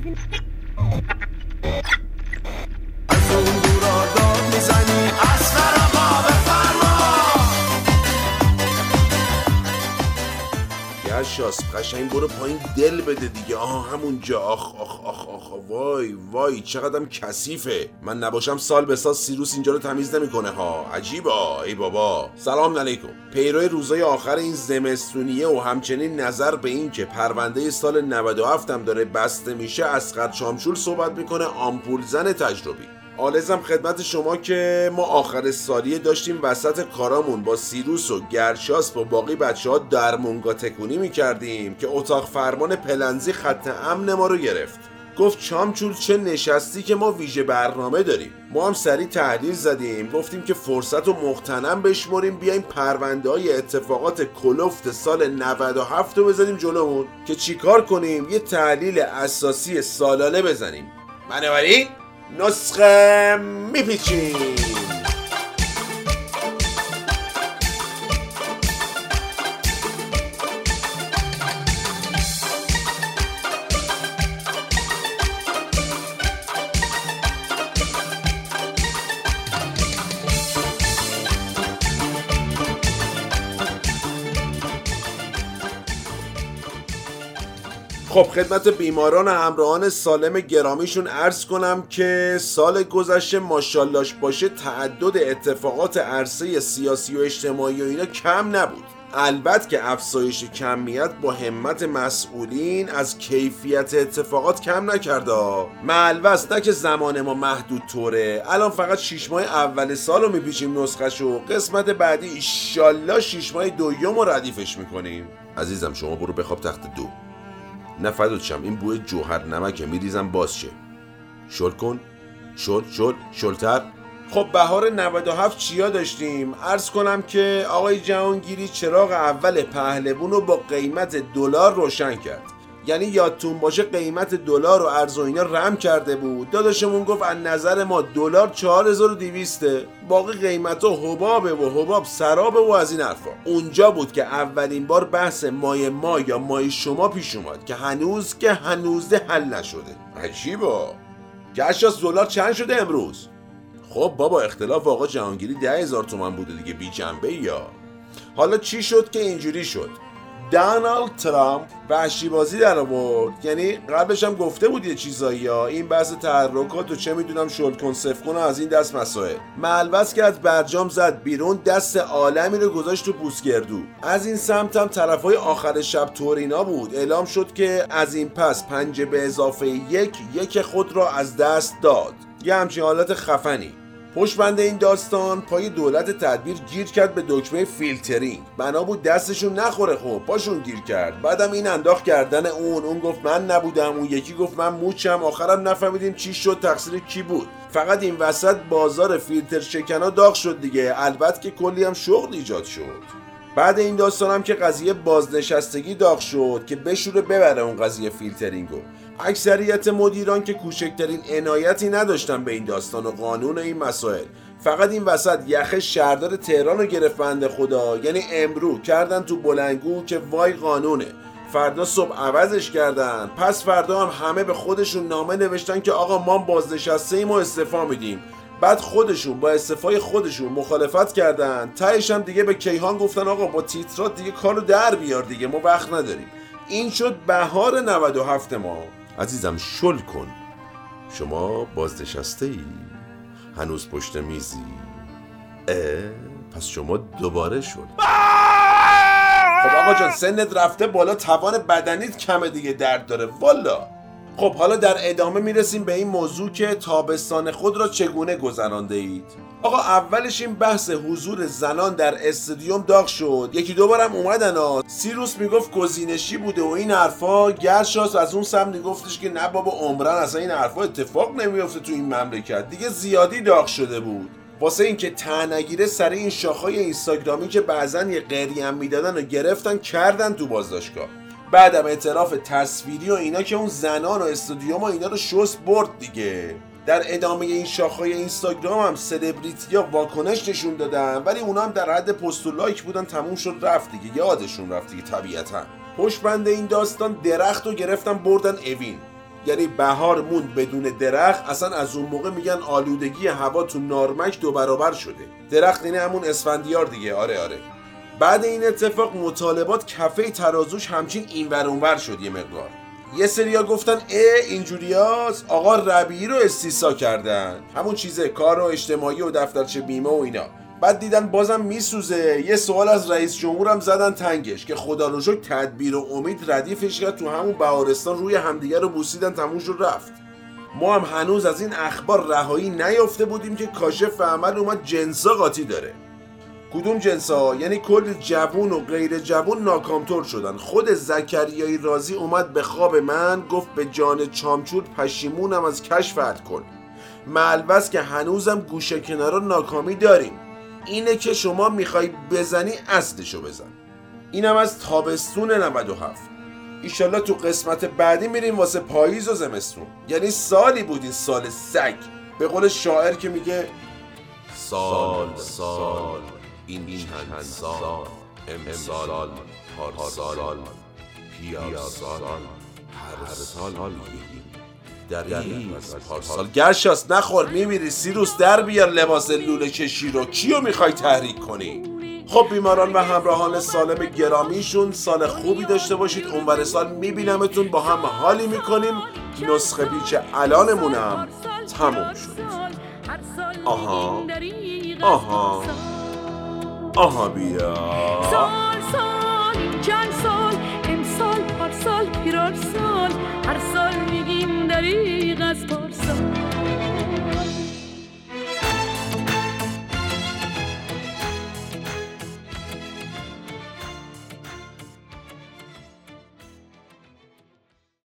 فیلم از گشاس قشنگ برو پایین دل بده دیگه. آها همونجا آخ آخ آخ آخ وای وای چقدرم کثیفه. من نباشم سال به سال سیروس اینجا رو تمیز نمی‌کنه. ها عجیبا ای بابا. سلام علیکم. پیرو روزای آخر این زمستونیه و همچنین نظر به این که پرونده سال 97 هم داره بسته میشه از شامشول صحبت می‌کنه. آمپول زن تجربی. آلزم خدمت شما که ما آخر سالیه داشتیم وسط کارامون با سیروس و گرشاس با باقی بچه ها درمونگا تکونی می‌کردیم که اتاق فرمان پلنزی خط امن ما رو گرفت. گفت چامچول چه نشستی که ما ویژه برنامه داریم. ما هم سریع تحلیل زدیم گفتیم که فرصت رو مختنم بشمریم بیایم پرونده های اتفاقات کلفت سال 97 رو بزنیم جلومون که چیکار کنیم؟ یه تحلیل اساسی سالانه بزنیم. بنابراین نسخه میپیچیم. خب خدمت بیماران و همراهان سالم گرامیشون عرض کنم که سال گذشته ماشاللاش باشه تعدد اتفاقات عرصه سیاسی و اجتماعی و اینا کم نبود. البته که افزایش کمیت با همت مسئولین از کیفیت اتفاقات کم نکرده. معلوست نه که زمان ما محدود طوره. الان فقط شیش ماه اول سال رو میپیچیم نسخه قسمت بعدی ایشالله شیش ماه دوم رو ردیفش می‌کنیم. عزیزم شما برو بخواب تخت دو. نه فدات شم. این بوی جوهر نمکه. میریزم باز شه. شل کن. شل شل شلتر. خب بهار 97 چیا داشتیم؟ عرض کنم که آقای جهانگیری چراغ اول پهلوون رو با قیمت دلار روشن کرد. یعنی یادتون باشه قیمت دلار و ارز و اینا رم کرده بود. داداشمون گفت از نظر ما دلار 4200 باقی قیمت ها حبابه و حباب سرابه و از این حرفا. اونجا بود که اولین بار بحث مای ما یا مای شما پیش اومد که هنوز که هنوز حل نشده. عجیبا گشاس دلار چند شده امروز؟ خب بابا اختلاف آقا جهانگیری ده هزار تومن بوده دیگه بی جنبه یا؟ حالا چی شد که اینجوری شد؟ دانالد ترامپ وحشی بازی در آورد. یعنی قبلش هم گفته بود یه چیزایی ها. این بحث تحرکات و چه می‌دونم شل کن کن از این دست مسائل. ملوس که از برجام زد بیرون دست عالمی رو گذاشت تو از این سمت هم طرف های آخر شب تورینا بود. اعلام شد که از این پس پنج به اضافه یک یک خود را از دست داد. یه همچین حالت خفنی. پشت بند این داستان پای دولت تدبیر گیر کرد به دکمه فیلترینگ. بنا بود دستشون نخوره خب پاشون گیر کرد. بعدم این انداخت گردن اون. اون گفت من نبودم. اون یکی گفت من موچم. آخرم نفهمیدیم چی شد تقصیر کی بود. فقط این وسط بازار فیلتر شکنا داغ شد دیگه. البته که کلی هم شغل ایجاد شد. بعد این داستانم که قضیه بازنشستگی داغ شد که بشوره ببره اون قضیه فیلترینگو. اکثریت مدیران که کوچکترین عنایتی نداشتن به این داستان و قانون و این مسائل. فقط این وسط یخه شهردار تهران رو گرفت بنده خدا. یعنی امرو کردن تو بلنگو که وای قانونه. فردا صبح عوضش کردن. پس فردا هم همه به خودشون نامه نوشتن که آقا ما بازنشسته ایم و استعفا میدیم. بعد خودشون با استعفای خودشون مخالفت کردن. تهش هم دیگه به کیهان گفتن آقا با تیترات دیگه کارو در بیار دیگه ما وقت نداریم. این شد بهار 97 ما. عزیزم شل کن. شما بازنشسته ای؟ هنوز پشت میزی؟ اه پس شما دوباره شل. خب آقا جان سنت رفته بالا توان بدنیت کمه دیگه درد داره. والا. خب حالا در ادامه می‌رسیم به این موضوع که تابستان خود را چگونه گذرانده اید آقا اولش این بحث حضور زنان در استادیوم داغ شد. یکی دو بارم اومدن ها. سیروس می‌گفت گزینشی بوده و این حرفا. گرشاس از اون سمت میگفتش که نه بابا عمرن اصلا این حرفا اتفاق نمیافته تو این مملکت. دیگه زیادی داغ شده بود. واسه اینکه تنگیره سر این شاخهای اینستاگرامی که بعضا یه قریم می‌دادن و گرفتن کردن تو بازداشتگاه. بعدم اعتراف تصویری و اینا که اون زنان و استودیوم و اینا رو شست برد دیگه. در ادامه این شاخهای اینستاگرام هم سلبریتی ها واکنش نشون دادن ولی اونا هم در حد پست و لایک بودن تموم شد رفت دیگه یادشون رفت دیگه طبیعتا. پشت بند این داستان درخت رو گرفتن بردن اوین. یعنی بهار موند بدون درخت اصلا از اون موقع میگن آلودگی هوا تو نارمک دو برابر شده. درخت اینه همون اسفندیار دیگه. آره آره. بعد این اتفاق مطالبات کفه ترازوش همچین این اونور شد یه مقدار. یه سریا گفتن اه اینجوریاست. آقا ربیعی رو استیسا کردن. همون چیزه کار و اجتماعی و دفترچه بیمه و اینا. بعد دیدن بازم میسوزه. یه سوال از رئیس جمهورم زدن تنگش که خدا رو شکر تدبیر و امید ردیفش کرد تو همون بهارستان روی همدیگه رو بوسیدن تموم شد رفت. ما هم هنوز از این اخبار رهایی نیافته بودیم که کاشف عمل اومد جنسا قاطی داره. کدوم جنسا یعنی کل جوون و غیر جوون ناکامتور شدن. خود زکریای رازی اومد به خواب من گفت به جان چامچور پشیمونم از کشفت کن. ملبس که هنوزم گوشه کنارا ناکامی داریم. اینه که شما می‌خوای بزنی اصلشو بزن. اینم از تابستون 97 ایشالله تو قسمت بعدی میریم واسه پاییز و زمستون. یعنی سالی بود این سال سگ. به قول شاعر که میگه سال سال. این چند سال امسال پارسال پیارسال هر سال از پارسال. گرشاست نخور میمیری سیروس در بیار لباس لوله کشی رو. کیو می‌خوای تحریک کنی؟ خب بیماران و همراهان سالم گرامیشون سال خوبی داشته باشید. اونور سال میبینمتون با هم حالی می‌کنیم. نسخه بیچ الانمونم تموم شد. آها آها. آها بیا. سال سال چند سال؟ امسال پارسال پیرار سال. هر سال میگیم دریغ از